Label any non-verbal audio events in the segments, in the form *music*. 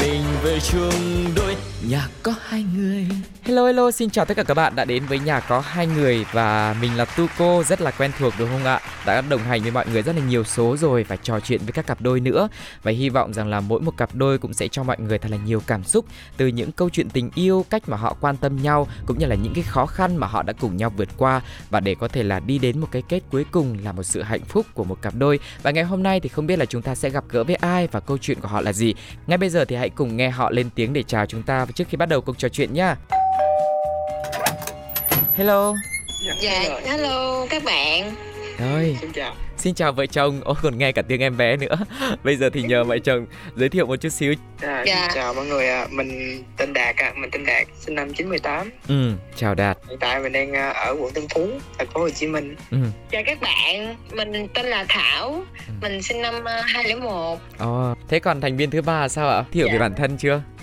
mình về chung đôi nhà có hai người. Hello hello, xin chào tất cả các bạn đã đến với nhà có hai người và mình là Tuco rất là quen thuộc đúng không ạ? Đã đồng hành với mọi người rất là nhiều số rồi và trò chuyện với các cặp đôi nữa và hy vọng rằng là mỗi một cặp đôi cũng sẽ cho mọi người thật là nhiều cảm xúc từ những câu chuyện tình yêu, cách mà họ quan tâm nhau cũng như là những cái khó khăn mà họ đã cùng nhau vượt qua và để có thể là đi đến một cái kết cuối cùng là một sự hạnh phúc của một cặp đôi. Và ngày hôm nay thì không biết là chúng ta sẽ gặp gỡ với ai và câu chuyện của họ là gì. Ngay bây giờ thì hãy cùng nghe họ lên tiếng để chào chúng ta trước khi bắt đầu cuộc trò chuyện nhá. Hello. Dạ, hello các bạn. Rồi, Xin chào. Xin chào vợ chồng. Ôi còn nghe cả tiếng em bé nữa. *laughs* Bây giờ thì nhờ vợ chồng giới thiệu một chút xíu. À, Dạ. Xin chào mọi người ạ. Mình tên Đạt ạ. Mình tên Đạt, sinh năm 98. Ừ, chào Đạt. Hiện tại mình đang à, ở quận Tân Phú, thành phố Hồ Chí Minh. Ừ. Chào các bạn, mình tên là Thảo, mình sinh năm ờ, 2001. Ồ, thế còn thành viên thứ ba sao ạ? Thiệu về Dạ. bản thân chưa? *laughs*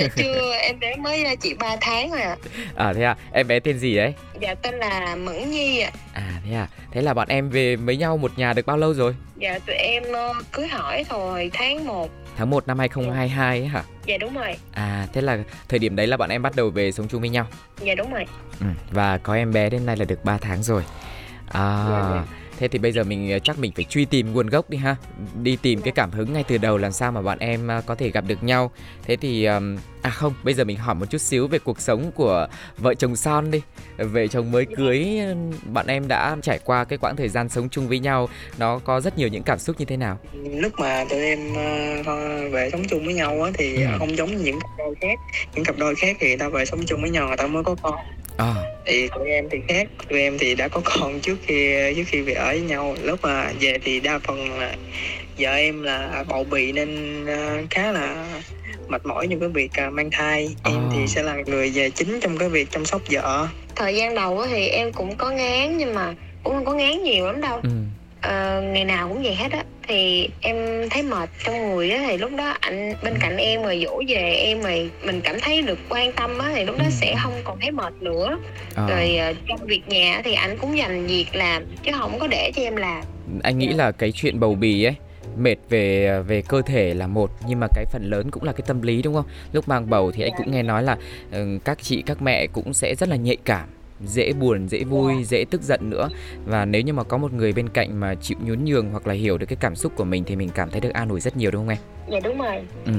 dạ chưa, em bé mới ờ, chỉ 3 tháng rồi ạ. À thế à, em bé tên gì đấy? Dạ tên là Mẫn Nhi ạ. À thế à, thế là bọn em về với nhau một nhà được bao lâu rồi? Dạ tụi em ờ, cưới hỏi hồi tháng 1. Tháng 1 năm 2022 ấy hả? Dạ đúng rồi, À thế là thời điểm đấy là bọn em bắt đầu về sống chung với nhau. dạ đúng rồi. Ừ, và có em bé đến nay là được 3 tháng rồi. À, Dạ, dạ. Thế thì bây giờ mình ờ, chắc mình phải truy tìm nguồn gốc đi ha. Đi tìm cái cảm hứng ngay từ đầu làm sao mà bọn em ờ, có thể gặp được nhau. Thế thì à không, bây giờ mình hỏi một chút xíu về cuộc sống của vợ chồng son đi. Về chồng mới cưới bọn em đã trải qua cái quãng thời gian sống chung với nhau, nó có rất nhiều những cảm xúc như thế nào? Lúc mà tụi em ờ, về sống chung với nhau á, thì Ừ. không giống như những cặp đôi khác. Những cặp đôi khác thì người ta về sống chung với nhau người ta mới có con. À, Thì tụi em thì khác. Tụi em thì đã có con trước khi trước khi về ở với nhau. Lúc mà về thì đa phần là vợ em là bầu bì nên ờ, khá là mệt mỏi trong cái việc ờ, mang thai. Em À. thì sẽ là người về chính trong cái việc chăm sóc vợ. Thời gian đầu á thì em cũng có ngán nhưng mà cũng không có ngán nhiều lắm đâu. ừ, Ờ, ngày nào cũng vậy hết á thì em thấy mệt trong người á thì lúc đó anh bên cạnh em rồi dỗ về em rồi mình cảm thấy được quan tâm á thì lúc đó Ừ. sẽ không còn thấy mệt nữa. À. rồi ờ, trong việc nhà thì anh cũng dành việc làm chứ không có để cho em làm. Anh nghĩ là cái chuyện bầu bì ấy mệt về về cơ thể là một nhưng mà cái phần lớn cũng là cái tâm lý đúng không? Lúc mang bầu thì anh cũng nghe nói là ừ, các chị các mẹ cũng sẽ rất là nhạy cảm dễ buồn dễ vui dễ tức giận nữa. Và nếu như mà có một người bên cạnh mà chịu nhún nhường hoặc là hiểu được cái cảm xúc của mình thì mình cảm thấy được an ủi rất nhiều đúng không em? Dạ đúng rồi. Ừ.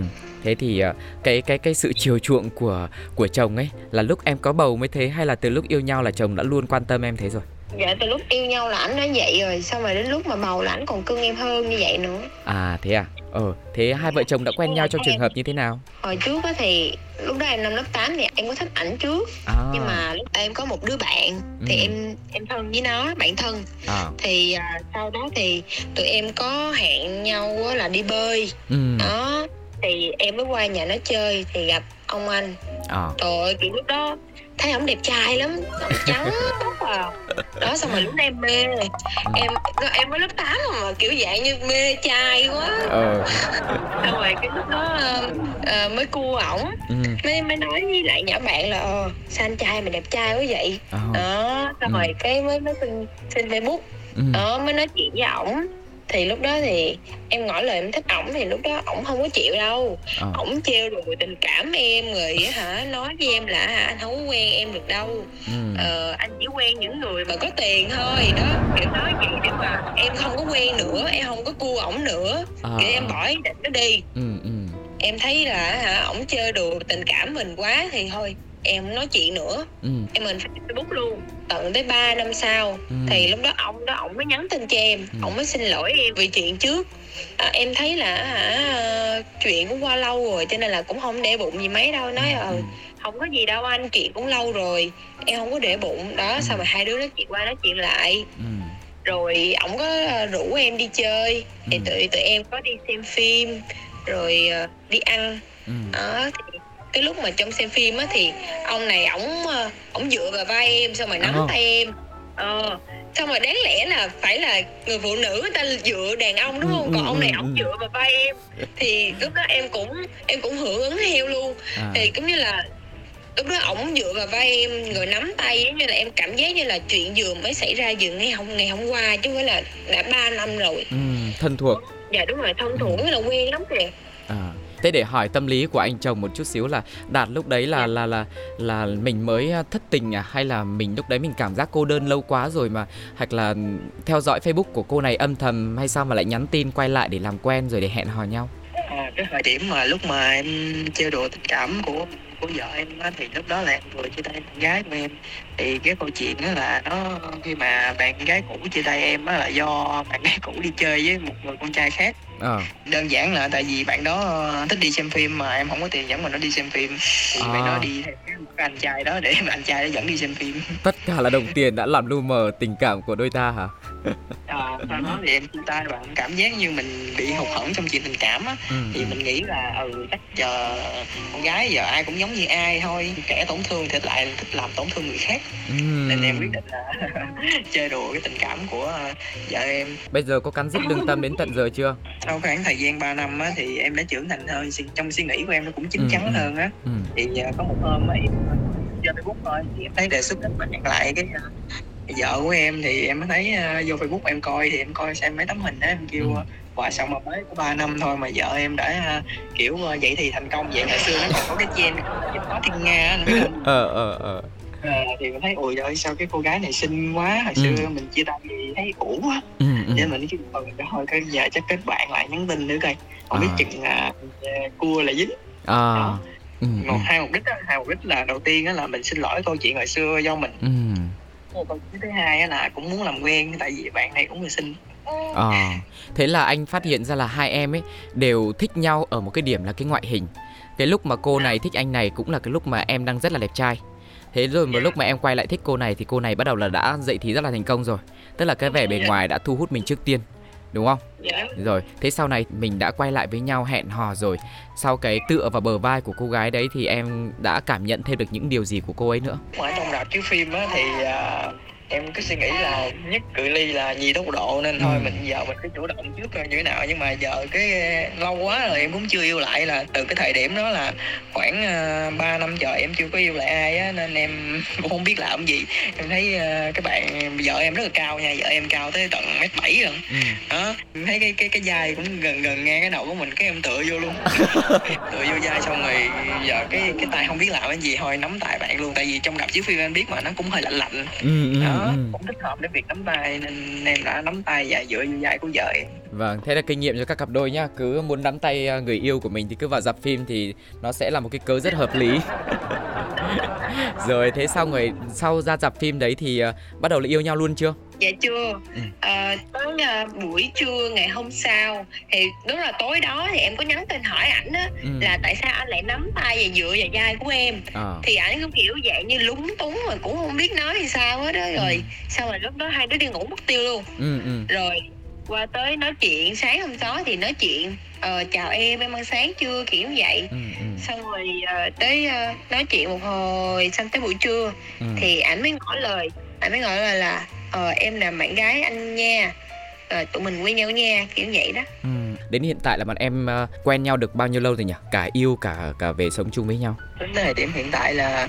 Thế thì ờ, cái cái cái sự chiều chuộng của của chồng ấy là lúc em có bầu mới thế hay là từ lúc yêu nhau là chồng đã luôn quan tâm em thế rồi dạ từ lúc yêu nhau là anh đã vậy rồi xong rồi đến lúc mà bầu là anh còn cưng em hơn như vậy nữa. À thế à? Ờ thế hai vợ chồng đã quen nhau trong trường hợp như thế nào? Hồi trước á thì lúc đó em năm lớp 8 thì em có thích ảnh trước. À. Nhưng mà lúc em có một đứa bạn thì Ừ. em em thân với nó bạn thân. À. Thì à, sau đó thì tụi em có hẹn nhau á là đi bơi. Ừ. Đó thì em mới qua nhà nó chơi thì gặp ông anh. À. Trời ơi kiểu lúc đó thấy ổng đẹp trai lắm. Ổng trắng *laughs* tóc à. Đó xong rồi lúc đó em mê. Em em mới lớp 8 mà kiểu dạng như mê trai quá. Ờ. Xong rồi cái lúc đó ờ, mới cua ổng. Ừ. Mới mới nói với lại nhỏ bạn là ờ sao anh trai mà đẹp trai quá vậy? Đó xong Ừ. rồi cái mới mới xin xin facebook. Ừ. Đó mới nói chuyện với ổng thì lúc đó thì em ngỏ lời em thích ổng thì lúc đó ổng không có chịu đâu. Ờ ổng trêu đùa tình cảm em rồi á hả nói với em là hả, anh không có quen em được đâu. Ừ. Ờ, anh chỉ quen những người mà có tiền thôi. Đó kiểu nói vậy để mà em không có quen nữa em không có cua ổng nữa. À, kiểu em bỏ ý định nó đi. Ừ ừ. Em thấy là hả ổng chơi đùa tình cảm mình quá thì thôi em không nói chuyện nữa. Ừ. Em mình facebook luôn tận tới 3 năm sau. Ừ. thì lúc đó ông đó ổng mới nhắn tin cho em. Ừ. ổng mới xin lỗi em vì chuyện trước. À, em thấy là hả chuyện cũng qua lâu rồi cho nên là cũng không để bụng gì mấy đâu. Nói ờ ừ. không có gì đâu anh chuyện cũng lâu rồi. Em không có để bụng. Đó Ừ. xong rồi hai đứa nói chuyện qua nói chuyện lại. Ừ. Rồi ổng có rủ em đi chơi. Thì Ừ. tụi tụi em có đi xem phim rồi ờ, đi ăn. Ừ. Đó thì cái lúc mà trong xem phim á thì ông này ổng ờ, ổng dựa vào vai em xong rồi nắm Ờ. tay em. Ờ xong rồi đáng lẽ là phải là người phụ nữ người ta dựa đàn ông đúng Ừ, không? ừ, còn ông ừ, này ừ. ổng dựa vào vai em. Thì lúc đó em cũng em cũng hưởng ứng theo luôn. À. thì cũng như là lúc đó ổng dựa vào vai em rồi nắm tay giống như là em cảm giác như là chuyện vừa mới xảy ra vừa ngày hôm ngày hôm qua chứ không phải là đã 3 năm rồi. Ừ, thân thuộc. Dạ đúng rồi thân thuộc là quen lắm kìa. À, thế để hỏi tâm lý của anh chồng một chút xíu là đạt lúc đấy là là là là mình mới à, thất tình à? Hay là mình lúc đấy mình cảm giác cô đơn lâu quá rồi mà? Hoặc là theo dõi Facebook của cô này âm thầm hay sao mà lại nhắn tin quay lại để làm quen rồi để hẹn hò nhau. à, cái thời điểm mà lúc mà em trêu đùa tình cảm của của vợ em á, thì lúc đó là em vừa chia tay bạn gái của em thì cái câu chuyện đó là nó khi mà bạn gái cũ chia tay em á là do bạn gái cũ đi chơi với một người con trai khác Ờ. đơn giản là tại vì bạn đó thích đi xem phim mà em không có tiền dẫn mà nó đi xem phim thì À. bạn đó đi theo cái anh trai đó để anh trai đó dẫn đi xem phim Tất cả là đồng tiền đã làm lu mờ tình cảm của đôi ta hả? À, sau đó thì em chia tay và cảm giác như mình bị hụt hẫng trong chuyện tình cảm á Ừ. thì mình nghĩ là ừ chắc giờ con gái giờ ai cũng giống như ai thôi kẻ tổn thương thì lại thích làm tổn thương người khác Ừm. nên em quyết định là *laughs* chơi đùa cái tình cảm của ờ, vợ em Bây giờ có cắn rứt lương tâm đến tận giờ chưa? sau khoảng thời gian 3 năm á thì em đã trưởng thành hơn trong suy nghĩ của em nó cũng chín Ừ, chắn ừ. hơn á Ừ. thì ờ, có một hôm á em chơi facebook thôi thì em thấy đề xuất kết bạn lại cái vợ của em thì em mới thấy ờ, vô facebook em coi thì em coi xem mấy tấm hình đó em kêu Ừ. ờ, Wow, sao mà mới có 3 năm thôi mà vợ em đã ờ, kiểu ờ, vậy thì thành công vậy ngày xưa nó còn có cái gen có thiên nga biết không? *laughs* Ờ ờ ờ. Ờ, thì mình thấy ôi ơi sao cái cô gái này xinh quá hồi Ừ. xưa mình chia tay thì thấy cũ quá Ừ, ừ. nên mình cứ thôi thôi cái giờ chắc kết bạn lại nhắn tin nữa coi không biết À. chừng là ờ, cua là dính À. Ừ, ừ. một hai mục đích á hai mục đích là đầu tiên á là mình xin lỗi câu chuyện hồi xưa do mình Ừ câu chuyện thứ hai là cũng muốn làm quen tại vì bạn này cũng người xinh Ờ, thế là anh phát hiện ra là hai em ấy đều thích nhau ở một cái điểm là cái ngoại hình. Cái lúc mà cô này thích anh này cũng là cái lúc mà em đang rất là đẹp trai. Thế rồi một lúc mà em quay lại thích cô này thì cô này bắt đầu là đã dậy thì rất là thành công rồi. Tức là cái vẻ bề ngoài đã thu hút mình trước tiên. Đúng không? dạ Rồi, thế sau này mình đã quay lại với nhau hẹn hò rồi. Sau cái tựa vào bờ vai của cô gái đấy thì em đã cảm nhận thêm được những điều gì của cô ấy nữa. ở trong rạp chiếu phim á thì à, em cứ suy nghĩ là nhất cự ly là nhì tốc độ nên thôi Ừ. mình giờ mình cứ chủ động trước coi như thế nào. Nhưng mà giờ cái lâu quá rồi em cũng chưa yêu lại là từ cái thời điểm đó là khoảng uh, 3 năm trời em chưa có yêu lại ai á nên em *laughs* cũng không biết làm gì. Em thấy à, cái bạn vợ em rất là cao nha vợ em cao tới tận mét bảy rồi. Ừ. đó em thấy cái cái cái vai cũng gần gần ngang cái đầu của mình cái em tựa vô luôn. *laughs* Tựa vô vai xong rồi giờ cái cái tay không biết làm cái gì thôi nắm tay bạn luôn. Tại vì trong đập chiếu phim anh biết mà nó cũng hơi lạnh lạnh. Ừ, ừ, ừ. cũng thích hợp để việc nắm tay nên em đã nắm tay và dựa vô vai của vợ em Vâng, thế là kinh nghiệm cho các cặp đôi nhá Cứ muốn nắm tay à, người yêu của mình thì cứ vào dạp phim thì nó sẽ là một cái cớ rất hợp lý *laughs* Rồi thế sau người sau ra dạp phim đấy thì à, bắt đầu là yêu nhau luôn chưa? Dạ chưa Ừ. Ờ, tới à, buổi trưa ngày hôm sau thì đúng là tối đó thì em có nhắn tin hỏi ảnh á Ừ. là tại sao anh lại nắm tay và dựa vào vai của em Ờ. thì ảnh cũng kiểu dạng như lúng túng mà cũng không biết nói thì sao hết á rồi xong rồi lúc đó hai đứa đi ngủ mất tiêu luôn Ừ ừ. rồi qua tới nói chuyện sáng hôm đó thì nói chuyện ờ, chào em em ăn sáng chưa kiểu vậy Ừ ừ. xong rồi ờ, tới ờ, nói chuyện một hồi xong tới buổi trưa ừ. thì ảnh mới ngỏ lời ảnh mới ngỏ lời là ờ, em là bạn gái anh nha ờ, tụi mình quen nhau nha kiểu vậy đó Ừ. Đến hiện tại là bọn em à, quen nhau được bao nhiêu lâu rồi nhỉ? Cả yêu cả cả về sống chung với nhau. đến thời điểm hiện tại là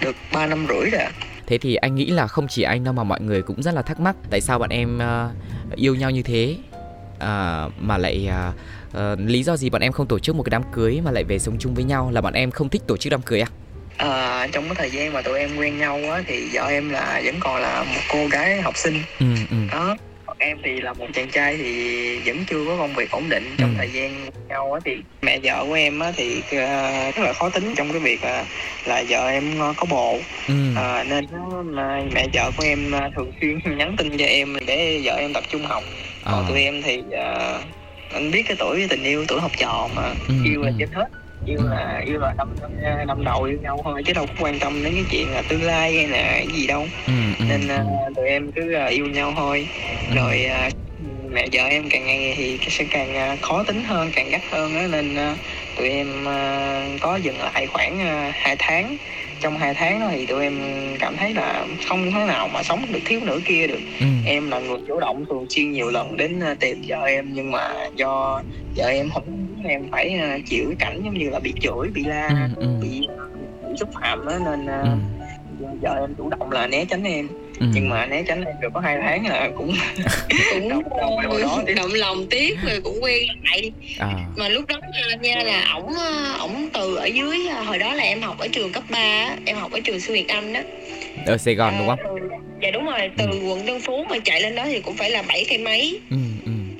được 3 năm rưỡi rồi. Thế thì anh nghĩ là không chỉ anh đâu mà mọi người cũng rất là thắc mắc tại sao bọn em à, yêu nhau như thế à, mà lại à, lý do gì bọn em không tổ chức một cái đám cưới mà lại về sống chung với nhau là bọn em không thích tổ chức đám cưới à? À, trong cái thời gian mà tụi em quen nhau á thì vợ em là vẫn còn là một cô gái học sinh. Ừ ừ. Đó em thì là một chàng trai thì vẫn chưa có công việc ổn định trong Ừ. thời gian nhau á thì mẹ vợ của em á thì ờ, rất là khó tính trong cái việc ờ, là vợ em có bồ ừ. Ờ, nên mà mẹ vợ của em thường xuyên *laughs* nhắn tin cho em để vợ em tập trung học. Còn à, tụi em thì ờ, anh biết cái tuổi tình yêu tuổi học trò mà Ừ, yêu là ừ. trên hết yêu là yêu là năm năm, năm đầu yêu nhau thôi chứ đâu có quan tâm đến cái chuyện là tương lai hay là cái gì đâu ừ, ừ, nên ừ. tụi em cứ ờ, yêu nhau thôi Ừ. rồi ờ, mẹ vợ em càng ngày thì sẽ càng khó tính hơn càng gắt hơn á nên tụi em có dừng lại khoảng uh, 2 tháng trong hai tháng đó thì tụi em cảm thấy là không thế nào mà sống được thiếu nửa kia được ừ. em là người chủ động thường xuyên nhiều lần đến tìm vợ em nhưng mà do vợ em không em phải ờ, chịu cái cảnh giống như là bị chửi bị la Ừ, ừ. bị bị xúc phạm đó nên ờ, Ừ. vợ em chủ động là né tránh em. Ừ. nhưng mà né tránh em được có hai tháng là cũng *laughs* cũng Động- động đó động lòng tiếc rồi cũng quen lại. À. Mà lúc đó nha, nha là ổng ờ, ổng từ ở dưới ờ, hồi đó là em học ở trường cấp 3 á, em học ở trường sư Việt Anh đó ở Sài Gòn đúng không? Ờ, từ- dạ đúng rồi từ quận Tân Phú mà chạy lên đó thì cũng phải là bảy cây mấy. Ừ ừ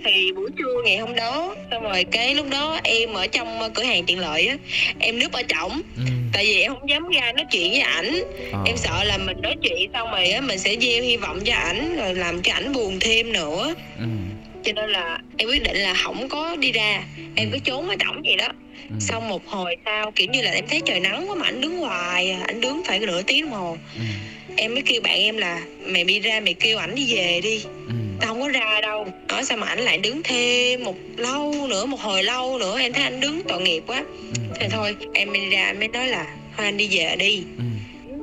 thì buổi trưa ngày hôm đó xong rồi cái lúc đó em ở trong cửa hàng tiện lợi á em núp ở trỏng. Ừ. Tại vì em không dám ra nói chuyện với ảnh. Ờ. em sợ là mình nói chuyện xong rồi á mình sẽ gieo hy vọng cho ảnh rồi làm cho ảnh buồn thêm nữa. Ừ. Cho nên là em quyết định là không có đi ra. Em cứ trốn ở trỏng vậy đó. Ừ. xong một hồi sau kiểu như là em thấy trời nắng quá mà ảnh đứng hoài à, ảnh đứng phải nửa tiếng đồng hồ. Ừ. Em mới kêu bạn em là mày đi ra mày kêu ảnh đi về đi. Ừ tao không có ra đâu. Nói sao mà ảnh lại đứng thêm một lâu nữa một hồi lâu nữa em thấy anh đứng tội nghiệp quá. Ừ. thì thôi em đi ra mới nói là thôi anh đi về đi. Ừ.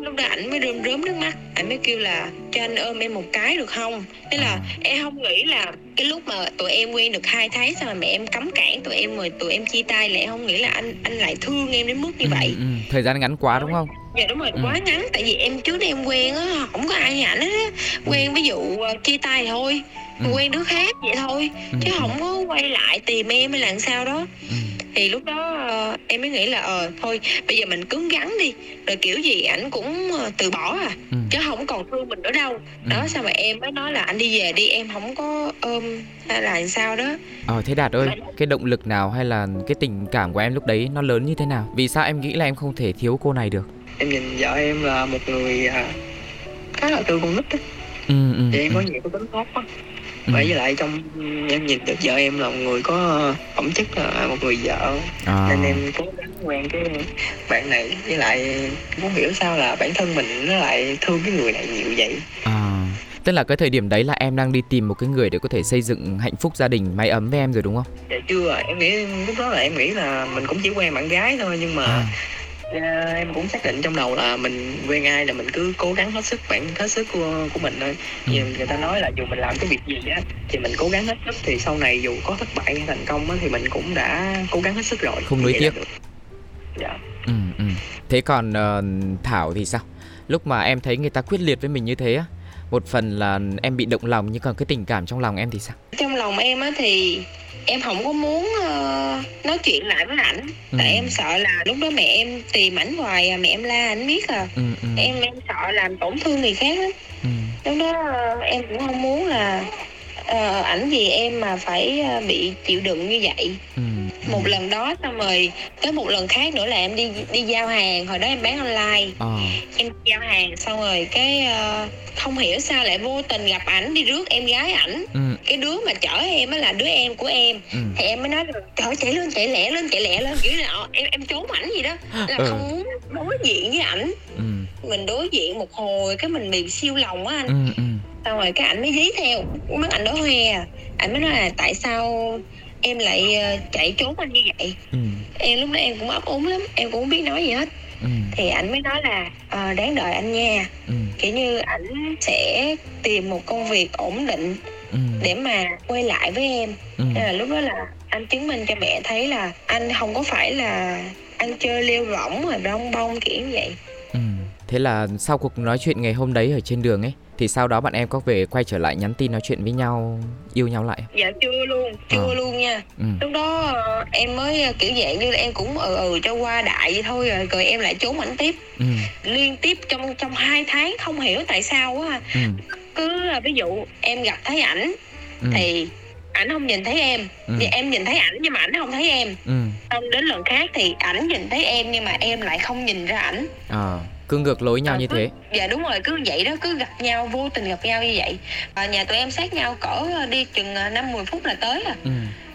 Lúc đó ảnh mới rơm rớm nước mắt. Ảnh mới kêu là cho anh ôm em một cái được không? Thế là À. em không nghĩ là cái lúc mà tụi em quen được hai tháng xong rồi mẹ em cấm cản tụi em rồi tụi em chia tay em không nghĩ là anh anh lại thương em đến mức như vậy. ừ, ừ. thời gian ngắn quá đúng không dạ đúng rồi Ừ. quá ngắn tại vì em trước đây em quen á không có ai ảnh hết á quen ví dụ ờ, chia tay thôi Ừ. quen đứa khác vậy thôi ừ. chứ không có quay lại tìm em hay là làm sao đó ừ. thì lúc đó ờ, em mới nghĩ là ờ thôi bây giờ mình cứng rắn đi rồi kiểu gì ảnh cũng ờ, từ bỏ à Ừ. chứ không còn thương mình nữa đâu Ừ. đó sao mà em mới nói là anh đi về đi em không có ôm hay là làm sao đó Ờ thế Đạt ơi, cái động lực nào hay là cái tình cảm của em lúc đấy nó lớn như thế nào? Vì sao em nghĩ là em không thể thiếu cô này được? Em nhìn vợ em là một người à, khá là thương con nít á Ừ ừ. thì em có ừ, nhiều cái tính tốt á ừ. và với lại trong em nhìn được vợ em là một người có phẩm chất là một người vợ À. nên em cố gắng quen cái bạn này với lại muốn hiểu sao là bản thân mình nó lại thương cái người này nhiều vậy À. Tức là cái thời điểm đấy là em đang đi tìm một cái người để có thể xây dựng hạnh phúc gia đình mái ấm với em rồi đúng không? dạ chưa em nghĩ lúc đó là em nghĩ là mình cũng chỉ quen bạn gái thôi nhưng mà À. à, em cũng xác định trong đầu là mình quen ai là mình cứ cố gắng hết sức bản hết sức của, của mình thôi Ừ. vì người ta nói là dù mình làm cái việc gì á thì mình cố gắng hết sức thì sau này dù có thất bại hay thành công á thì mình cũng đã cố gắng hết sức rồi Không nuối tiếc. được. dạ Ừ ừ. Thế còn ờ, Thảo thì sao? Lúc mà em thấy người ta quyết liệt với mình như thế á, một phần là em bị động lòng nhưng còn cái tình cảm trong lòng em thì sao? trong lòng em á thì em không có muốn ờ, nói chuyện lại với ảnh Ừ. tại em sợ là lúc đó mẹ em tìm ảnh hoài à, mẹ em la ảnh biết à Ừ ừ. em em sợ làm tổn thương người khác á ừ. lúc đó ờ, em cũng không muốn là ờ, ảnh vì em mà phải ờ, bị chịu đựng như vậy Ừ. một lần đó xong rồi tới một lần khác nữa là em đi đi giao hàng hồi đó em bán online Ờ. em giao hàng xong rồi cái ờ, không hiểu sao lại vô tình gặp ảnh đi rước em gái ảnh Ừ cái đứa mà chở em á là đứa em của em ừ. thì em mới nói là trời ơi, chạy lên chạy lẹ lên chạy lẹ lên kiểu là ờ, em em trốn ảnh gì đó là Ừ. không muốn đối diện với ảnh Ừ. mình đối diện một hồi cái mình bị siêu lòng á anh Ừ ừ. xong rồi cái ảnh mới dí theo mắt ảnh đỏ hoe à ảnh mới nói là tại sao em lại ờ, chạy trốn anh như vậy Ừ. em lúc đó em cũng ấp úng lắm em cũng không biết nói gì hết Ừ. thì ảnh mới nói là ờ, đáng đợi anh nha Ừ. kiểu như ảnh sẽ tìm một công việc ổn định Ừ. để mà quay lại với em Ừ. nên là lúc đó là anh chứng minh cho mẹ thấy là anh không có phải là ăn chơi lêu lỏng rồi bong bong kiểu như vậy Ừ. Thế là sau cuộc nói chuyện ngày hôm đấy ở trên đường ấy thì sau đó bạn em có về quay trở lại nhắn tin nói chuyện với nhau yêu nhau lại dạ chưa luôn chưa Ờ. luôn nha Ừ. lúc đó ờ, em mới ờ, kiểu dạng như là em cũng ừ ừ cho qua đại vậy thôi rồi rồi em lại trốn ảnh tiếp Ừ. liên tiếp trong trong hai tháng không hiểu tại sao á Ừ. cứ ví dụ em gặp thấy ảnh Ừ. thì ảnh không nhìn thấy em Ừ. thì em nhìn thấy ảnh nhưng mà ảnh không thấy em Ừ. xong đến lần khác thì ảnh nhìn thấy em nhưng mà em lại không nhìn ra ảnh Ờ, cứ ngược lối nhau Ờ, như cứ- thế. dạ đúng rồi cứ vậy đó cứ gặp nhau vô tình gặp nhau như vậy và nhà tụi em sát nhau cỡ đi chừng ờ, năm mười phút là tới à Ừ.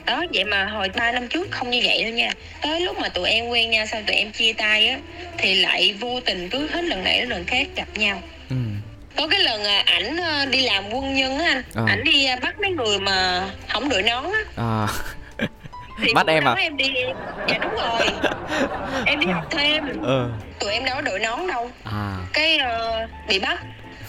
đó vậy mà hồi ba năm trước không như vậy đâu nha tới lúc mà tụi em quen nhau sau tụi em chia tay á thì lại vô tình cứ hết lần này đến lần khác gặp nhau Ừ. có cái lần à, ảnh ờ, đi làm quân nhân á anh. Ờ. ảnh đi à, bắt mấy người mà không đội nón á. À. thì Bắt em à? em đi dạ đúng rồi. Em đi học thêm. Ờ tụi em đâu có đội nón đâu. À. Cái ờ, bị bắt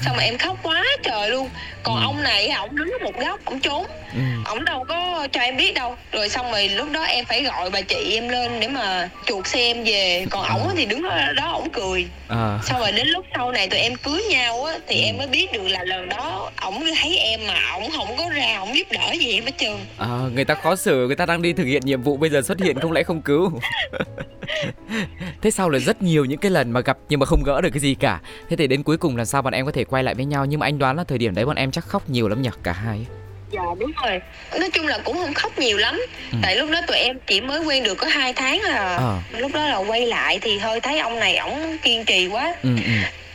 xong mà em khóc quá trời luôn còn Ừ. ông này ổng đứng ở một góc ổng trốn ừ. ổng đâu có cho em biết đâu rồi xong rồi lúc đó em phải gọi bà chị em lên để mà chuột xe em về còn ổng thì đứng ở đó ổng cười à. xong rồi đến lúc sau này tụi em cưới nhau á thì Ừ. em mới biết được là lần đó ổng thấy em mà ổng không có ra ổng giúp đỡ gì hết trơn À, người ta khó xử, người ta đang đi thực hiện nhiệm vụ bây giờ xuất hiện không lẽ không cứu. *laughs* Thế sau là rất nhiều những cái lần mà gặp nhưng mà không gỡ được cái gì cả. Thế thì đến cuối cùng là sao bọn em có thể quay lại với nhau nhưng mà anh đoán là thời điểm đấy bọn em chắc khóc nhiều lắm nhỉ cả hai. ấy. dạ đúng rồi nói chung là cũng không khóc nhiều lắm Ừ. tại lúc đó tụi em chỉ mới quen được có hai tháng à Ờ. lúc đó là quay lại thì hơi thấy ông này ổng kiên trì quá Ừ, ừ.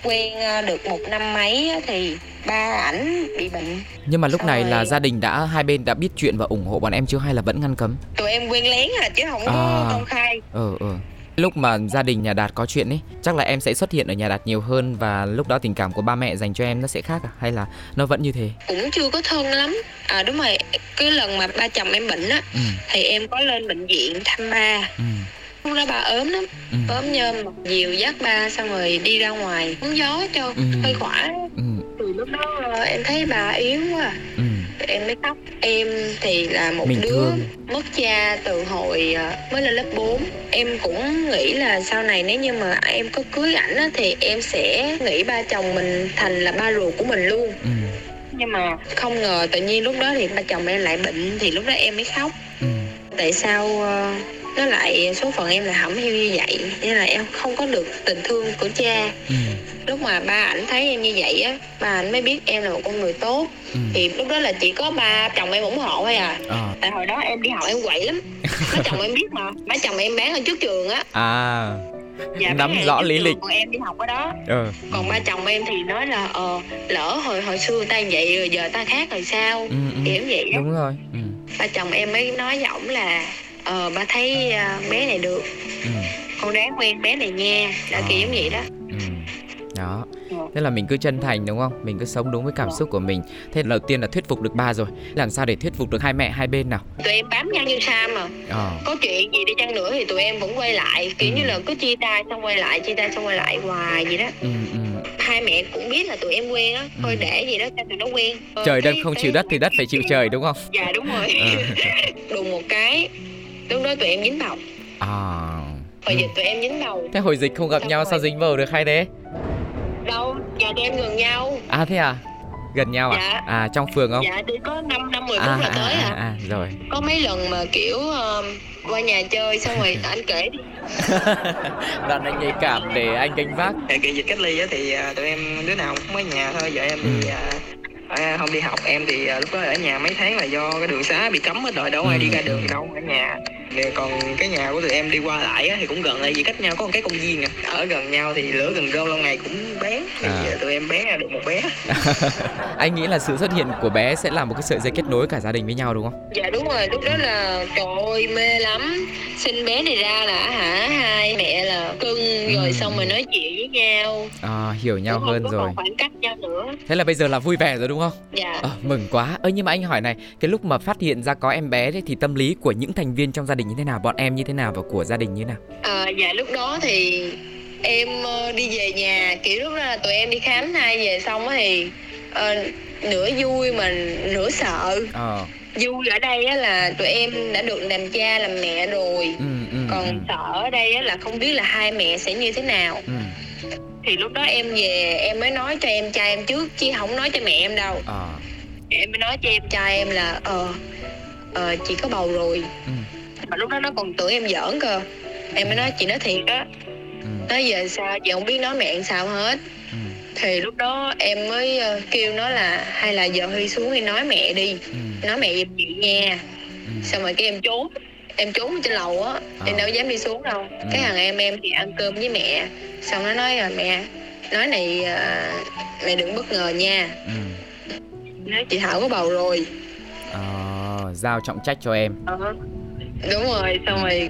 Quen à, được một năm mấy thì ba ảnh bị bệnh Nhưng mà lúc Xong này là rồi- gia đình đã hai bên đã biết chuyện và ủng hộ bọn em chưa hay là vẫn ngăn cấm? tụi em quen lén à chứ không có À. công khai Ờ ờ. Lúc mà gia đình nhà Đạt có chuyện ấy, chắc là em sẽ xuất hiện ở nhà Đạt nhiều hơn và lúc đó tình cảm của ba mẹ dành cho em nó sẽ khác à hay là nó vẫn như thế? cũng chưa có thân lắm à đúng rồi cái lần mà ba chồng em bệnh á Ừ. thì em có lên bệnh viện thăm ba Ừ. lúc đó bà ốm lắm Ừ. ốm mặc dìu dắt ba xong rồi đi ra ngoài hóng gió cho Ừ. hơi khỏe Ừ. từ lúc đó ờ, em thấy bà yếu quá Ừ. em mới khóc em thì là một Mình đứa thương. mất cha từ hồi ờ, mới lên lớp 4 em cũng nghĩ là sau này nếu như mà em có cưới ảnh á, thì em sẽ nghĩ ba chồng mình thành là ba ruột của mình luôn Ừ. nhưng mà không ngờ tự nhiên lúc đó thì ba chồng em lại bệnh thì lúc đó em mới khóc Ừ. tại sao ờ, nó lại số phận em lại hẩm hiu như vậy nên là em không có được tình thương của cha Ừ. lúc mà ba ảnh thấy em như vậy á ba ảnh mới biết em là một con người tốt Ừ. thì lúc đó là chỉ có ba chồng em ủng hộ thôi à Ờ. tại hồi đó em đi học em quậy lắm ba chồng em biết mà ba chồng em bán ở trước trường á À. dạ, Nắm rõ lý lịch. còn em đi học ở đó Ờ. còn ba chồng em thì nói là ờ lỡ hồi hồi xưa ta vậy rồi giờ ta khác rồi sao Ừ, ừ. kiểu vậy á Đúng rồi. Ừ. ba chồng em mới nói với ổng là ờ ba thấy à, bé này được Ừ. con đáng quen bé này nha đã Ờ. kiểu giống vậy đó Ừ. Đó. Ừ. Thế là mình cứ chân thành đúng không? Mình cứ sống đúng với cảm xúc của mình. Thế đầu tiên là thuyết phục được ba rồi. Làm sao để thuyết phục được hai mẹ hai bên nào? tụi em bám nhau như sa mà Ờ. có chuyện gì đi chăng nữa thì tụi em vẫn quay lại kiểu Ừ. như là cứ chia tay xong quay lại chia tay xong quay lại hoài vậy đó Ừ, ừ. hai mẹ cũng biết là tụi em quen á thôi Ừ. để gì đó cho tụi nó quen Ờ, Trời đất không cái- chịu đất thì đất phải chịu trời đúng không? dạ đúng rồi Ờ. *laughs* đùng một cái lúc đó tụi em dính bầu À. hồi Ừ. dịch tụi em dính bầu Thế hồi dịch không gặp Xong nhau rồi. sao dính bầu được hay thế? đâu nhà tụi em gần nhau À thế à? Gần nhau à? Dạ. À trong phường không? dạ đi có 5 năm 10 phút à, là tới à, à à, rồi. có mấy lần mà kiểu um, qua nhà chơi xong rồi *laughs* anh kể đi *laughs* Đoạn anh nhạy cảm để anh gánh vác. Kỳ dịch cách ly á thì à, tụi em đứa nào cũng mới nhà thôi vợ em Ừ. thì à, à, không đi học em thì à, lúc đó ở nhà mấy tháng là do cái đường xá bị cấm hết rồi đâu ai Ừ. đi ra đường đâu ở nhà còn cái nhà của tụi em đi qua lại á, thì cũng gần lại vì cách nhau có một cái công viên à. ở gần nhau thì lửa gần rơm lâu ngày cũng bén thì À. à. tụi em bén ra được một bé *laughs* anh nghĩ là sự xuất hiện của bé sẽ là một cái sợi dây kết nối cả gia đình với nhau đúng không? dạ đúng rồi lúc đó là trời ơi mê lắm sinh bé này ra là hả hai mẹ là cưng rồi Ừ. xong rồi nói chuyện với nhau À, hiểu nhau Cũng hơn không có rồi. khoảng cách nhau nữa Thế là bây giờ là vui vẻ rồi đúng không? dạ Ờ, mừng quá. Ơ nhưng mà anh hỏi này, cái lúc mà phát hiện ra có em bé đấy thì tâm lý của những thành viên trong gia đình như thế nào, bọn em như thế nào và của gia đình như thế nào? à, dạ lúc đó thì em ờ, đi về nhà kiểu lúc đó là tụi em đi khám thai về xong thì ờ, nửa vui mà nửa sợ Ờ. vui ở đây á là tụi em đã được làm cha làm mẹ rồi Ừ, ừ, còn ừ, sợ ở đây á là không biết là hai mẹ sẽ như thế nào ừ. thì lúc đó em về em mới nói cho em trai em trước chứ không nói cho mẹ em đâu Ờ. em mới nói cho em trai em là ờ ờ chị có bầu rồi Ừ. mà lúc đó nó còn tưởng em giỡn cơ em mới nói chị nói thiệt á Ừ. nói giờ sao chị không biết nói mẹ sao hết Ừ. thì lúc đó em mới ờ, kêu nó là hay là giờ huy xuống đi nói mẹ đi Ừ. nói mẹ giùm chị nha Ừ. xong rồi cái em trốn em trốn trên lầu á em Ờ. đâu dám đi xuống đâu Ừ. cái thằng em em thì ăn cơm với mẹ xong nó nói là mẹ nói này ờ, mẹ đừng bất ngờ nha Ừ. nói chị thảo có bầu rồi Ờ, giao trọng trách cho em. Ờ, đúng rồi xong rồi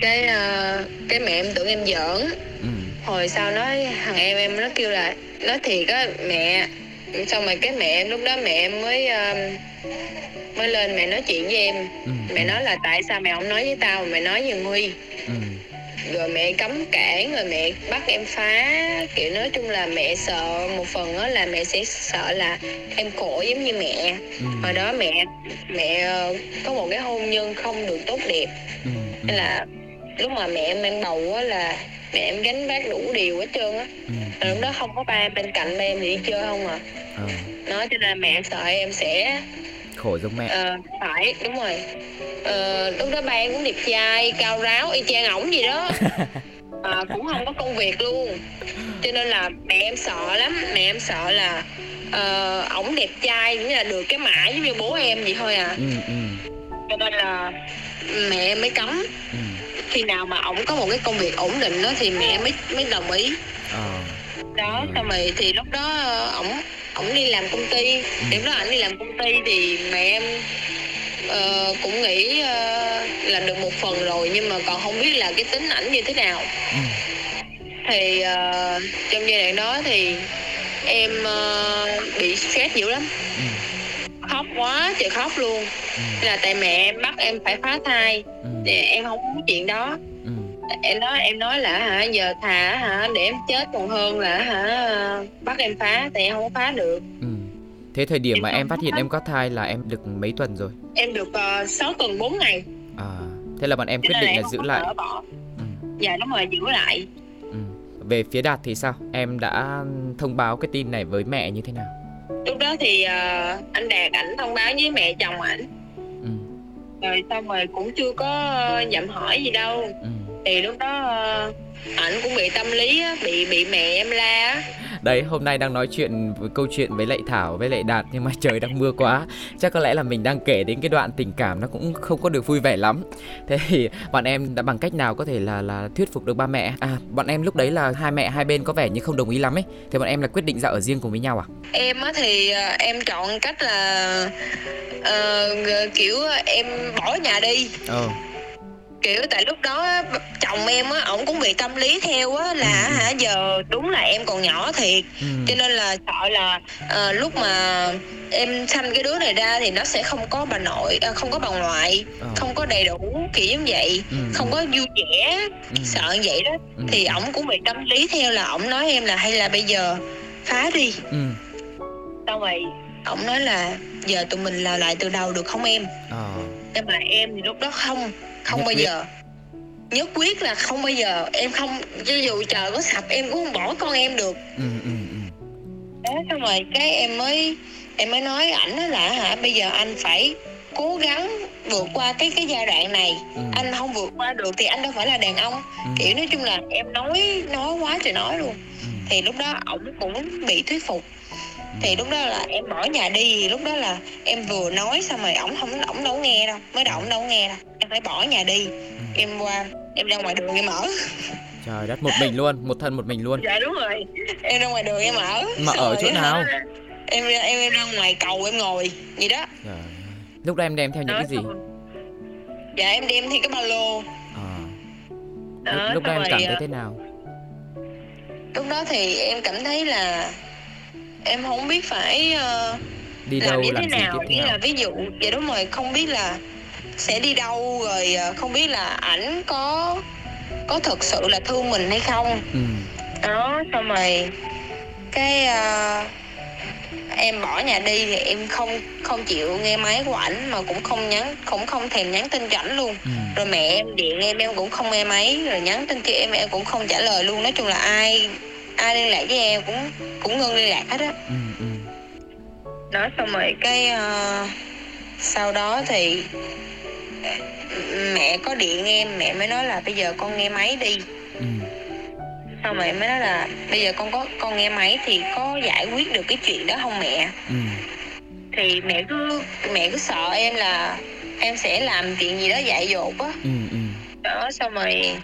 cái ờ, cái mẹ em tưởng em giỡn. Ừ. hồi sau nói thằng em em nó kêu là nói thiệt á mẹ. Xong rồi cái mẹ em lúc đó mẹ em mới ờ, mới lên mẹ nói chuyện với em. Ừ, mẹ nói là tại sao mẹ không nói với tao mà mẹ nói với Huy? Ừ, rồi mẹ cấm cản rồi mẹ bắt em phá. Kiểu nói chung là mẹ sợ một phần đó là mẹ sẽ sợ là em khổ giống như mẹ. Ừ, hồi đó mẹ mẹ ờ, có một cái hôn nhân không được tốt đẹp. Ừ, ừ, nên là lúc mà mẹ em mang bầu á là mẹ em gánh vác đủ điều hết trơn á. Ừ, lúc đó không có ba em bên cạnh ba em thì đi chơi không à. Ờ, nói cho nên là mẹ sợ em sẽ khổ giống mẹ. Ờ, phải đúng rồi. Ờ, lúc đó ba em cũng đẹp trai cao ráo y chang ổng gì đó. À, *laughs* cũng không có công việc luôn. Cho nên là mẹ em sợ lắm. Mẹ em sợ là ờ, ổng đẹp trai cũng là được cái mã giống như bố em vậy thôi à. Ừ, ừ, cho nên là mẹ em mới cấm. Ừ, khi nào mà ổng có một cái công việc ổn định đó thì mẹ mới mới đồng ý. Ờ, đó Ừ. xong rồi thì lúc đó ờ, ổng ổng đi làm công ty. Lúc đó ảnh đi làm công ty thì mẹ em ờ, cũng nghĩ ờ, là được một phần rồi nhưng mà còn không biết là cái tính ảnh như thế nào. Ừ, thì ờ, trong giai đoạn đó thì em ờ, bị stress dữ lắm. Ừ, khóc quá trời khóc luôn. Ừ, là tại mẹ em bắt em phải phá thai. Ừ, thì em không muốn chuyện đó. ừ, em nói em nói là hả giờ thà hả để em chết còn hơn là hả bắt em phá thì em không phá được ừ. thế thời điểm Em mà em phát hiện có- em có thai là em được mấy tuần rồi em được uh, 6 tuần 4 ngày à thế là bọn em cho quyết là định em là giữ lại ừ. dạ đúng rồi giữ lại Ừ. Về phía Đạt thì sao? Em đã thông báo cái tin này với mẹ như thế nào? lúc đó thì ờ, anh đạt ảnh thông báo với mẹ chồng ảnh Ừ. rồi xong rồi cũng chưa có ờ, dặm hỏi gì đâu Ừ. thì lúc đó ờ, ảnh cũng bị tâm lý á, bị bị mẹ em la á. Đấy, hôm nay đang nói chuyện với câu chuyện với lại Thảo với lại Đạt nhưng mà *laughs* trời đang mưa quá. Chắc có lẽ là mình đang kể đến cái đoạn tình cảm nó cũng không có được vui vẻ lắm. Thế thì bọn em đã bằng cách nào có thể là là thuyết phục được ba mẹ? À, bọn em lúc đấy là hai mẹ hai bên có vẻ như không đồng ý lắm ấy. Thì bọn em là quyết định ra ở riêng cùng với nhau à? em á thì ờ, em chọn cách là ờ, kiểu em bỏ nhà đi Ờ. kiểu tại lúc đó chồng em á ổng cũng bị tâm lý theo á là Ừ, ừ. hả giờ đúng là em còn nhỏ thiệt Ừ. cho nên là sợ là ờ, lúc mà em sanh cái đứa này ra thì nó sẽ không có bà nội à, không có bà ngoại Ờ. không có đầy đủ kiểu giống vậy Ừ, không ừ, có vui vẻ ừ, sợ như vậy đó ừ, thì ổng cũng bị tâm lý theo là ổng nói em là hay là bây giờ phá đi Ừ. xong rồi ổng nói là giờ tụi mình làm lại từ đầu được không em Ờ. nhưng mà em thì lúc đó không không Nhất bao quyết. giờ nhất quyết là không bao giờ em không cho dù trời có sập em cũng không bỏ con em được Ừ. Ừ. Ừ. đó xong rồi cái em mới em mới nói ảnh là hả bây giờ anh phải cố gắng vượt qua cái cái giai đoạn này Ừ. anh không vượt qua được thì anh đâu phải là đàn ông Ừ. kiểu nói chung là em nói nói quá trời nói luôn Ừ. thì lúc đó ổng cũng bị thuyết phục thì lúc đó là em bỏ nhà đi lúc đó là em vừa nói xong rồi ổng không ổng đâu nghe đâu mới đầu ổng đâu nghe đâu em phải bỏ nhà đi em qua em ra ngoài đường em ở Trời đất một mình luôn, một thân một mình luôn. dạ đúng rồi em ra ngoài đường em ở Mà Xong ở chỗ nào? em ra em, em ra ngoài cầu em ngồi gì đó Trời. Lúc đó em đem theo những Đó, cái gì? dạ em đem theo cái ba lô Ờ. đó, lúc, lúc đó em cảm thấy ờ, thế nào? lúc đó thì em cảm thấy là em không biết phải ờ, Đi làm đâu như làm thế nào. nghĩa là ví dụ vậy đúng rồi không biết là sẽ đi đâu rồi ờ, không biết là ảnh có có thực sự là thương mình hay không. Ừ. đó xong rồi cái ờ, em bỏ nhà đi thì em không không chịu nghe máy của ảnh mà cũng không nhắn cũng không thèm nhắn tin cho ảnh luôn. Ừ. rồi mẹ em điện em em cũng không nghe máy rồi nhắn tin cho em em cũng không trả lời luôn. Nói chung là ai ai liên lạc với em cũng cũng ngưng liên lạc hết á Ừ. Ừ. đó xong rồi cái ờ, sau đó thì ờ, mẹ có điện em mẹ mới nói là bây giờ con nghe máy đi Ừ. xong rồi mới nói là bây giờ con có con nghe máy thì có giải quyết được cái chuyện đó không mẹ Ừ. thì mẹ cứ mẹ cứ sợ em là em sẽ làm chuyện gì đó dại dột á Ừ. Ừ. đó xong rồi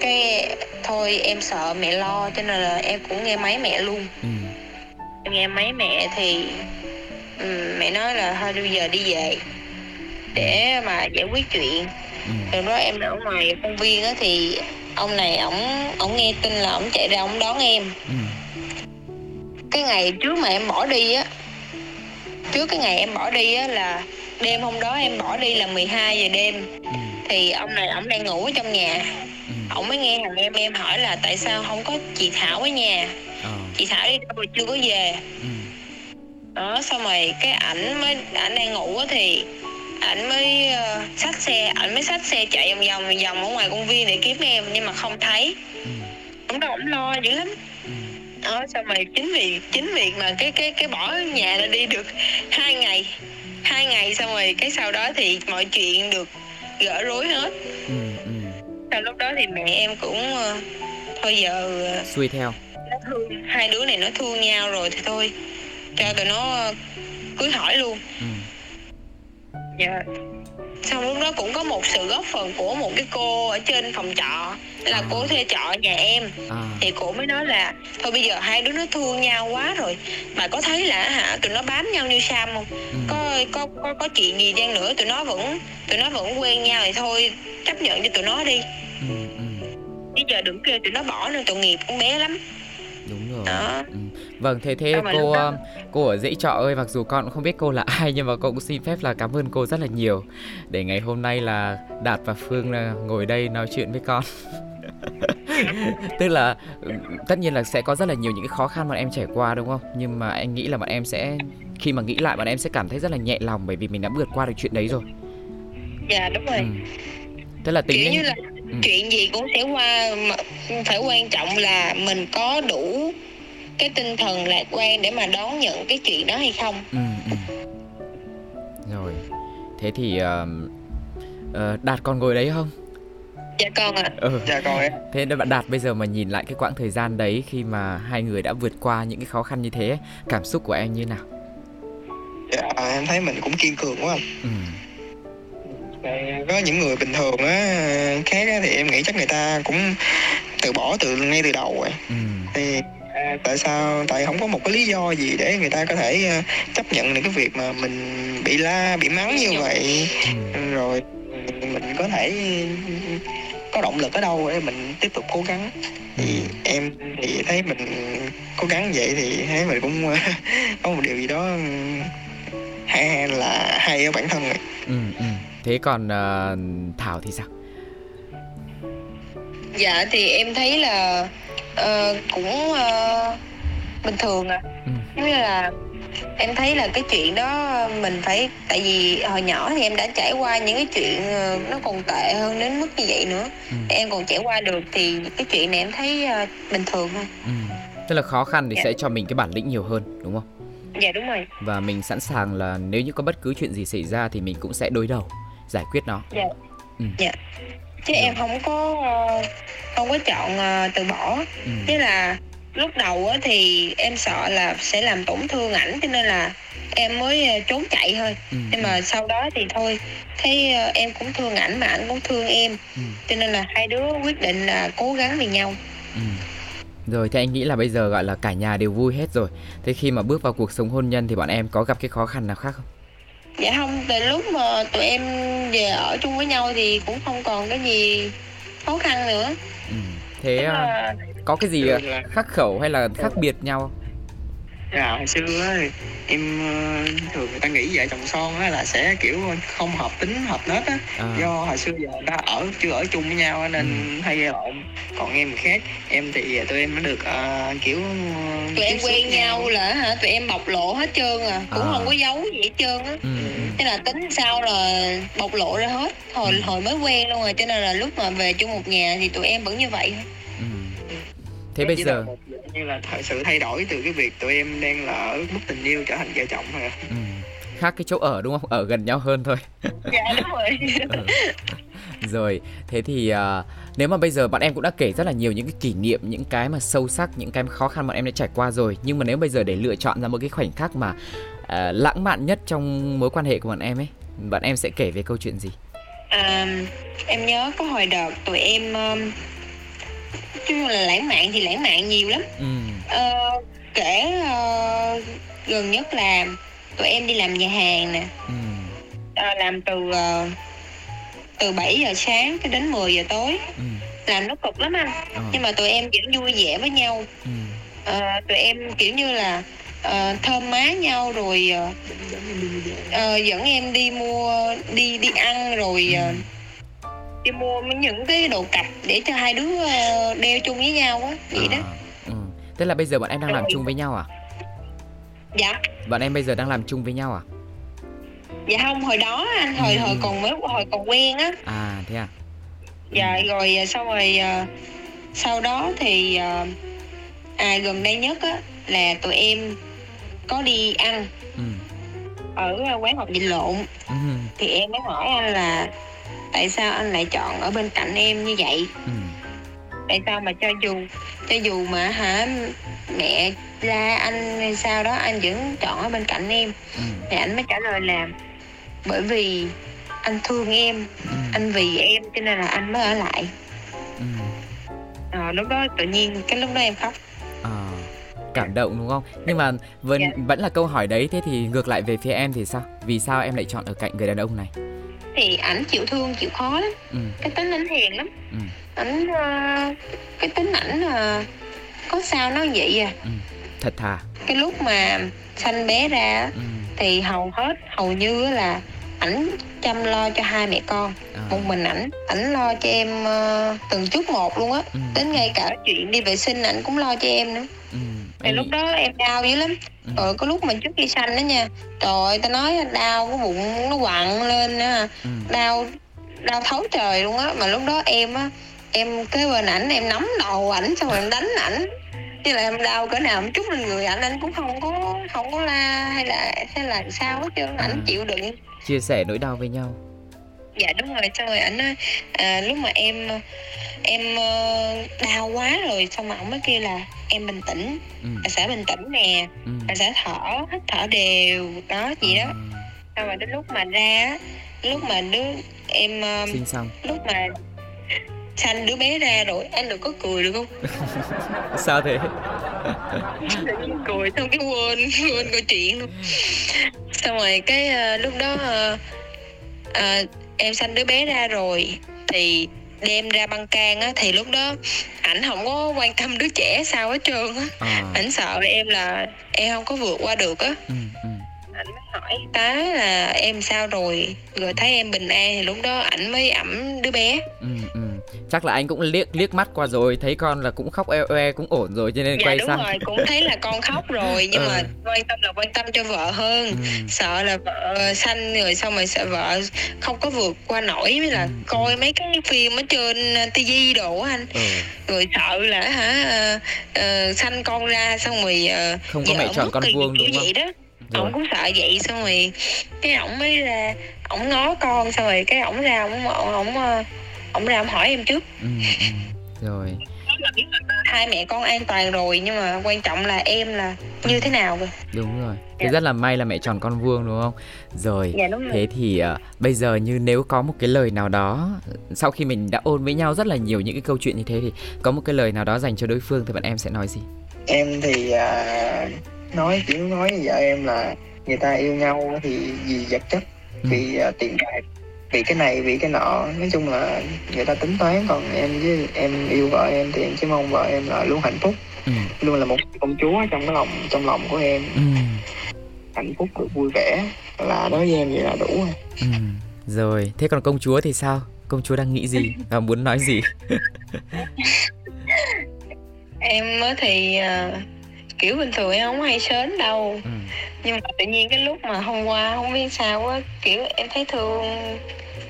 cái thôi em sợ mẹ lo cho nên là em cũng nghe máy mẹ luôn Ừ. em nghe máy mẹ thì ừm, mẹ nói là thôi bây giờ đi về để mà giải quyết chuyện Ừ. từ đó em ở ngoài công viên á thì ông này ổng ổng nghe tin là ổng chạy ra ổng đón em Ừ. cái ngày trước mà em bỏ đi á trước cái ngày em bỏ đi á là đêm hôm đó em bỏ đi là 12 giờ đêm ừ, thì ông này ổng đang ngủ ở trong nhà ổng mới nghe thằng em em hỏi là tại sao không có chị Thảo ở nhà? Ờ, chị Thảo đi đâu rồi chưa có về? Ừ, đó xong rồi cái ảnh mới ảnh đang ngủ á thì ảnh mới uh, xách xe ảnh mới xách xe chạy vòng vòng vòng ở ngoài công viên để kiếm em nhưng mà không thấy. Ừ, ổng đó ổng lo dữ lắm. Ừ, đó xong rồi chính vì chính việc mà cái cái cái bỏ nhà ra đi được hai ngày. Hai ngày xong rồi cái sau đó thì mọi chuyện được gỡ rối hết. Ừ, ừ. Sau lúc đó thì mẹ em cũng ờ, thôi giờ ờ, xuôi theo. nó thương hai đứa này nó thương nhau rồi thì thôi cho tụi nó ờ, cưới hỏi luôn. Ừ, dạ xong lúc đó cũng có một sự góp phần của một cái cô ở trên phòng trọ. Là cô thuê trọ nhà em. À, thì cô mới nói là thôi bây giờ hai đứa nó thương nhau quá rồi bà có thấy là hả tụi nó bám nhau như sam không? Ừ, có có có có chuyện gì chăng nữa tụi nó vẫn tụi nó vẫn quen nhau thì thôi chấp nhận cho tụi nó đi. Ừ, ừ. bây giờ đừng kêu tụi nó bỏ nữa tội nghiệp con bé lắm. Đúng rồi. Đó. ừ. Vâng thế thế cô um, cô ở dãy trọ ơi mặc dù con cũng không biết cô là *laughs* ai nhưng mà con cũng xin phép là cảm ơn cô rất là nhiều. Để ngày hôm nay là đạt và phương là ngồi đây nói chuyện với con. *laughs* Tức là ừ, tất nhiên là sẽ có rất là nhiều những cái khó khăn mà em trải qua đúng không? Nhưng mà anh nghĩ là bọn em sẽ khi mà nghĩ lại bọn em sẽ cảm thấy rất là nhẹ lòng bởi vì mình đã vượt qua được chuyện đấy rồi. Dạ đúng rồi. Ừ. tức là tính kiểu như là Ừ. chuyện gì cũng sẽ qua phải quan trọng là mình có đủ cái tinh thần lạc quan để mà đón nhận cái chuyện đó hay không? Ừ, ừ. rồi. Thế thì uh, uh, đạt còn ngồi đấy không? Dạ con ạ. Ừ. dạ con em Thế nên bạn Đạt bây giờ mà nhìn lại cái quãng thời gian đấy khi mà hai người đã vượt qua những cái khó khăn như thế, cảm xúc của em như nào? dạ em thấy mình cũng kiên cường quá. Ừ, có những người bình thường á khác á, thì em nghĩ chắc người ta cũng từ bỏ từ ngay từ đầu rồi. Ừ, thì à, tại sao? Tại không có một cái lý do gì để người ta có thể à, chấp nhận được cái việc mà mình bị la bị mắng như vậy. Ừ, rồi mình có thể có động lực ở đâu để mình tiếp tục cố gắng? Thì em thì thấy mình cố gắng vậy thì thấy mình cũng *laughs* có một điều gì đó hay là hay ở bản thân rồi ừ, ừ. Thế còn ờ, Thảo thì sao? dạ thì em thấy là ờ, cũng ờ, bình thường à Ừ, giống như là em thấy là cái chuyện đó mình phải tại vì hồi nhỏ thì em đã trải qua những cái chuyện ờ, nó còn tệ hơn đến mức như vậy nữa ừ, em còn trải qua được thì cái chuyện này em thấy ờ, bình thường thôi ừ. Tức là khó khăn thì Dạ. sẽ cho mình cái bản lĩnh nhiều hơn, đúng không? dạ đúng rồi Và mình sẵn sàng là nếu như có bất cứ chuyện gì xảy ra thì mình cũng sẽ đối đầu, giải quyết nó. dạ Ừ. dạ chứ em không có ờ, không có chọn ờ, từ bỏ. Ừ, Thế là lúc đầu thì em sợ là sẽ làm tổn thương ảnh cho nên là em mới ờ, trốn chạy thôi. Ừ, nhưng mà sau đó thì thôi thấy em cũng thương ảnh mà ảnh cũng thương em. Ừ, cho nên là hai đứa quyết định là cố gắng vì nhau. Ừ. Rồi thì anh nghĩ là bây giờ gọi là cả nhà đều vui hết rồi. Thế khi mà bước vào cuộc sống hôn nhân thì bọn em có gặp cái khó khăn nào khác không? Dạ không từ lúc mà tụi em về ở chung với nhau thì cũng không còn cái gì khó khăn nữa Ừ. Thế ờ, là có cái gì là- khắc khẩu hay là khác biệt nhau không? Dạ, hồi xưa á, em ờ, thường người ta nghĩ vợ chồng son á là sẽ kiểu không hợp tính hợp nết á À, do hồi xưa giờ người ta ở chưa ở chung với nhau á, nên Ừ. hay gây lộn còn em khác em thì tụi em nó được ờ, kiểu tụi em quen nhau là hả tụi em bộc lộ hết trơn à cũng À. không có giấu gì hết trơn á ừ, ừ, thế là tính sao là bộc lộ ra hết hồi Ừ. hồi mới quen luôn rồi cho nên là lúc mà về chung một nhà thì tụi em vẫn như vậy thôi. Thế bây giờ như là thật sự thay đổi từ cái việc tụi em đang là ở mức tình yêu trở thành vợ chồng thôi à. ừ. khác cái chỗ ở đúng không? Ở gần nhau hơn thôi. dạ đúng rồi *laughs* Ừ. Rồi, thế thì à, nếu mà bây giờ bọn em cũng đã kể rất là nhiều những cái kỷ niệm, những cái mà sâu sắc, những cái khó khăn bọn em đã trải qua rồi. Nhưng mà nếu bây giờ để lựa chọn ra một cái khoảnh khắc mà à, lãng mạn nhất trong mối quan hệ của bọn em ấy, bọn em sẽ kể về câu chuyện gì? à, em nhớ có hồi đợt tụi em um, chứ là lãng mạn thì lãng mạn nhiều lắm. Ừ, Ờ, kể ờ, gần nhất là tụi em đi làm nhà hàng nè. Ừ, Ờ, làm từ ờ, từ 7 giờ sáng cho đến 10 giờ tối. Ừ, làm nó cực lắm anh. Ờ, nhưng mà tụi em vẫn vui vẻ với nhau. Ừ, ờ, tụi em kiểu như là ờ, thơm má nhau rồi ờ, dẫn em đi mua đi đi ăn rồi ờ, đi mua những cái đồ cặp để cho hai đứa ờ, đeo chung với nhau á vậy đó À, ừ. Tức là bây giờ bọn em đang làm chung với nhau à? dạ Bọn em bây giờ đang làm chung với nhau à? dạ không hồi đó anh hồi Ừ. hồi còn mới hồi còn quen á À thế à? dạ rồi ờ, xong rồi ờ, sau đó thì à gần đây nhất á là tụi em có đi ăn Ừ. ở quán học vịt lộn Ừ. thì em mới hỏi anh là tại sao anh lại chọn ở bên cạnh em như vậy Ừ. tại sao mà cho dù cho dù mà hả mẹ la anh hay sao đó anh vẫn chọn ở bên cạnh em Ừ. thì anh mới trả lời là bởi vì anh thương em Ừ. anh vì em cho nên là anh mới ở lại Ừ. Ờ, lúc đó tự nhiên cái lúc đó em khóc À, cảm động đúng không? Nhưng mà vẫn Dạ. vẫn là câu hỏi đấy thế thì ngược lại về phía em thì sao? Vì sao em lại chọn ở cạnh người đàn ông này? Thì ảnh chịu thương chịu khó lắm Ừ. cái tính ảnh hiền lắm Ừ. ảnh ờ, cái tính ảnh là có sao nó vậy à Thật thà. cái lúc mà sanh bé ra Ừ. thì hầu hết hầu như là ảnh chăm lo cho hai mẹ con À. một mình ảnh ảnh lo cho em ờ, từng chút một luôn á Ừ. đến ngay cả chuyện đi vệ sinh ảnh cũng lo cho em nữa Ừ. thì Em lúc nghĩ- đó em đau dữ lắm Ừ. rồi có lúc mà trước khi sanh đó nha trời ơi ta nói đau cái bụng nó quặn lên á Ừ. đau đau thấu trời luôn á mà lúc đó em á em kế bên ảnh em nắm đầu ảnh xong rồi em đánh ảnh chứ là em đau cỡ nào một chút lên người ảnh anh cũng không có không có la hay là hay là sao hết trơn ảnh À. chịu đựng Chia sẻ nỗi đau với nhau. dạ đúng rồi xong rồi ảnh à, lúc mà em em ờ, đau quá rồi xong mà ổng mới kêu là em bình tĩnh Ừ. bà sẽ bình tĩnh nè Ừ. bà sẽ thở hít thở đều đó gì đó À, xong rồi đến lúc mà ra lúc mà đứa em ờ, Sinh xong. lúc mà sanh đứa bé ra rồi anh đừng có cười được không *laughs* Sao thế? *laughs* cười xong cái quên quên câu chuyện luôn xong rồi cái ờ, lúc đó ờ, ờ, em sanh đứa bé ra rồi thì đem ra băng can á thì lúc đó ảnh không có quan tâm đứa trẻ sao hết trơn á À. ảnh sợ em là em không có vượt qua được á Ừ. Ừ. ảnh mới hỏi tá là em sao rồi rồi thấy em bình an thì lúc đó ảnh mới ẩm đứa bé Ừ. Ừ. Chắc là anh cũng liếc liếc mắt qua rồi thấy con là cũng khóc eo oe cũng ổn rồi cho nên dạ quay đúng sang. rồi cũng thấy là con khóc rồi nhưng Ừ. mà quan tâm là quan tâm cho vợ hơn Ừ. sợ là vợ sanh rồi xong rồi sợ vợ không có vượt qua nổi với là Ừ, coi mấy cái phim ở trên tivi đồ á anh Ừ. rồi sợ là hả ờ, ờ, sanh con ra xong rồi ờ, Không có mẹ chọn con vuông đúng không? vậy đó Rồi. ổng cũng sợ vậy xong rồi cái ổng mới ra ổng ngó con xong rồi cái ổng ra ổng ổng ổng ổng ra ổng hỏi em trước Ừ. Ừ. Rồi. hai mẹ con an toàn rồi nhưng mà quan trọng là em là như thế nào rồi Đúng rồi. Thế Dạ. rất là may là mẹ tròn con vuông đúng không? Rồi. dạ đúng rồi Thế thì ờ, bây giờ như nếu có một cái lời nào đó sau khi mình đã ôn với nhau rất là nhiều những cái câu chuyện như thế thì có một cái lời nào đó dành cho đối phương thì bạn em sẽ nói gì? em thì à, nói chỉ nói với vợ em là người ta yêu nhau thì vì vật chất Ừ. vì à, tiền bạc vì cái này vì cái nọ nói chung là người ta tính toán còn em với em yêu vợ em thì em chỉ mong vợ em là luôn hạnh phúc Ừ. luôn là một công chúa trong cái lòng trong lòng của em Ừ. hạnh phúc được vui vẻ là đối với em vậy là đủ rồi Ừ. Rồi, thế còn công chúa thì sao? Công chúa đang nghĩ gì và muốn nói gì? *laughs* em thì ờ, kiểu bình thường em không hay sến đâu Ừ. nhưng mà tự nhiên cái lúc mà hôm qua không biết sao á kiểu em thấy thương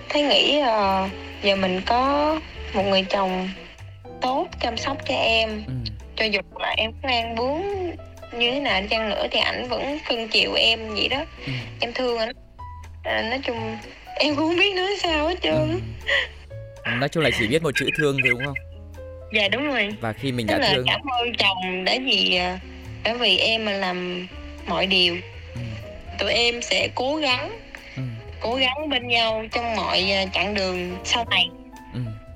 thấy nghĩ ờ, giờ mình có một người chồng tốt chăm sóc cho em Ừ. cho dù là em có đang bướng như thế nào chăng nữa thì ảnh vẫn cưng chiều em vậy đó Ừ. em thương ảnh à, nói chung em cũng không biết nói sao hết trơn Ừ. Nói chung là chỉ biết một chữ thương thôi đúng không? dạ đúng rồi Và khi mình tức đã là thương cảm ơn chồng đã vì đã vì em mà làm mọi điều Ừ. tụi em sẽ cố gắng Ừ. cố gắng bên nhau trong mọi à, chặng đường sau này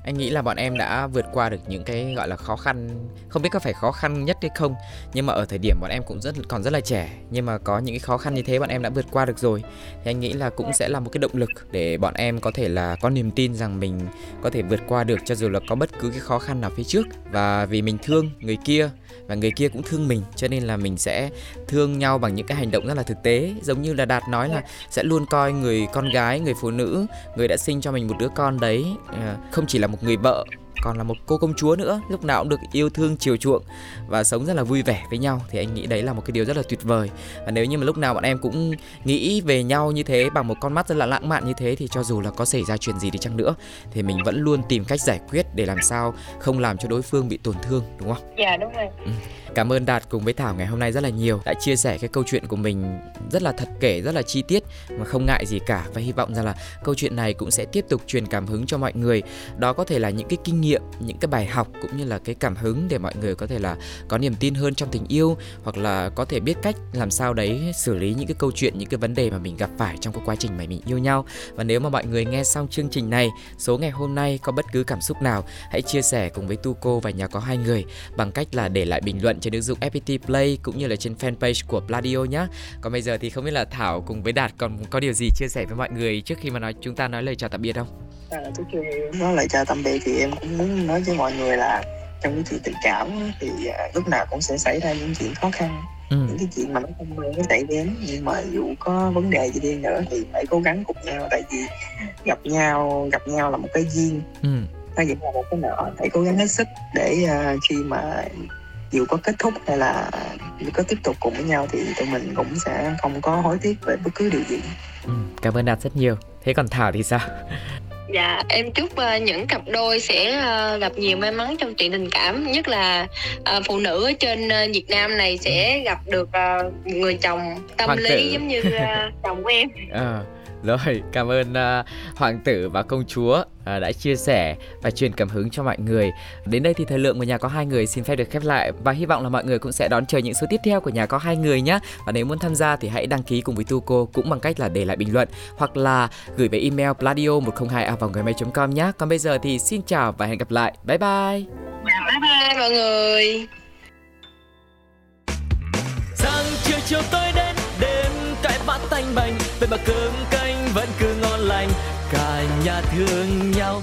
anh nghĩ là bọn em đã vượt qua được những cái, gọi là, khó khăn, không biết có phải khó khăn nhất hay không, nhưng mà ở thời điểm bọn em cũng rất, còn rất là trẻ, nhưng mà có những cái khó khăn như thế bọn em đã vượt qua được rồi. Thì anh nghĩ là cũng sẽ là một cái động lực để bọn em có thể là có niềm tin rằng mình có thể vượt qua được, cho dù là có bất cứ cái khó khăn nào phía trước. Và vì mình thương người kia, và người kia cũng thương mình, cho nên là mình sẽ thương nhau bằng những cái hành động rất là thực tế. Giống như là đạt nói là sẽ luôn coi người con gái, người phụ nữ, người đã sinh cho mình một đứa con đấy ờ, không chỉ là một người vợ còn là một cô công chúa nữa lúc nào cũng được yêu thương chiều chuộng và sống rất là vui vẻ với nhau thì anh nghĩ đấy là một cái điều rất là tuyệt vời và nếu như mà lúc nào bọn em cũng nghĩ về nhau như thế bằng một con mắt rất là lãng mạn như thế thì cho dù là có xảy ra chuyện gì đi chăng nữa thì mình vẫn luôn tìm cách giải quyết để làm sao không làm cho đối phương bị tổn thương đúng không? Dạ đúng rồi. Ừ. Cảm ơn Đạt cùng với Thảo ngày hôm nay rất là nhiều đã chia sẻ cái câu chuyện của mình rất là thật kể, rất là chi tiết mà không ngại gì cả và hy vọng rằng là câu chuyện này cũng sẽ tiếp tục truyền cảm hứng cho mọi người. Đó có thể là những cái kinh nghiệm, những cái bài học cũng như là cái cảm hứng để mọi người có thể là có niềm tin hơn trong tình yêu hoặc là có thể biết cách làm sao đấy xử lý những cái câu chuyện, những cái vấn đề mà mình gặp phải trong cái quá trình mà mình yêu nhau. Và nếu mà mọi người nghe xong chương trình này, số ngày hôm nay có bất cứ cảm xúc nào, hãy chia sẻ cùng với Tuco và nhà có hai người bằng cách là để lại bình luận trên ứng dụng FPT Play cũng như là trên fanpage của Pladio nhé. Còn bây giờ thì không biết là Thảo cùng với Đạt còn có điều gì chia sẻ với mọi người trước khi mà nói chúng ta nói lời chào tạm biệt không? À, trước khi nói lời chào tạm biệt thì em cũng muốn nói với mọi người là trong cái chuyện tình cảm thì uh, lúc nào cũng sẽ xảy ra những chuyện khó khăn ừ. những cái chuyện mà nó không mơ nó xảy đến. Nhưng mà dù có vấn đề gì đi nữa thì phải cố gắng cùng nhau tại vì gặp nhau gặp nhau là một cái duyên. Ừ. nó vẫn là một cái nợ phải cố gắng hết sức để uh, khi mà dù có kết thúc hay là có tiếp tục cùng với nhau thì tụi mình cũng sẽ không có hối tiếc về bất cứ điều gì. Ừ, cảm ơn đạt rất nhiều. Thế còn thảo thì sao Dạ, em chúc uh, những cặp đôi sẽ uh, gặp nhiều may mắn trong chuyện tình cảm, nhất là uh, phụ nữ ở trên uh, Việt Nam này sẽ gặp được uh, người chồng tâm Hoàng lý tử. giống như uh, chồng của em. À *laughs* rồi, cảm ơn uh, Hoàng tử và công chúa đã chia sẻ và truyền cảm hứng cho mọi người. Đến đây thì thời lượng của nhà có hai người xin phép được khép lại và hy vọng là mọi người cũng sẽ đón chờ những số tiếp theo của nhà có hai người nhé. Và nếu muốn tham gia thì hãy đăng ký cùng với Tuco cũng bằng cách là để lại bình luận hoặc là gửi về email pladio 102 a com nhé. Còn bây giờ thì xin chào và hẹn gặp lại. Bye bye. Bye bye mọi người. Sáng chiều chiều tôi đến đêm cãi vã tanh bành vậy mà cơm nhà thương nhau.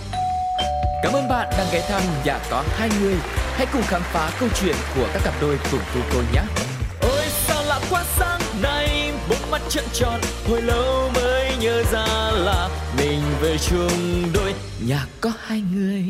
Cảm ơn bạn đang ghé thăm nhà có hai người. Hãy cùng khám phá câu chuyện của các cặp đôi cùng tu cô nhé. Ôi sao lạ quá sáng nay Bốn mắt trợn tròn Hồi lâu mới nhớ ra là Mình về chung đôi. Nhà có hai người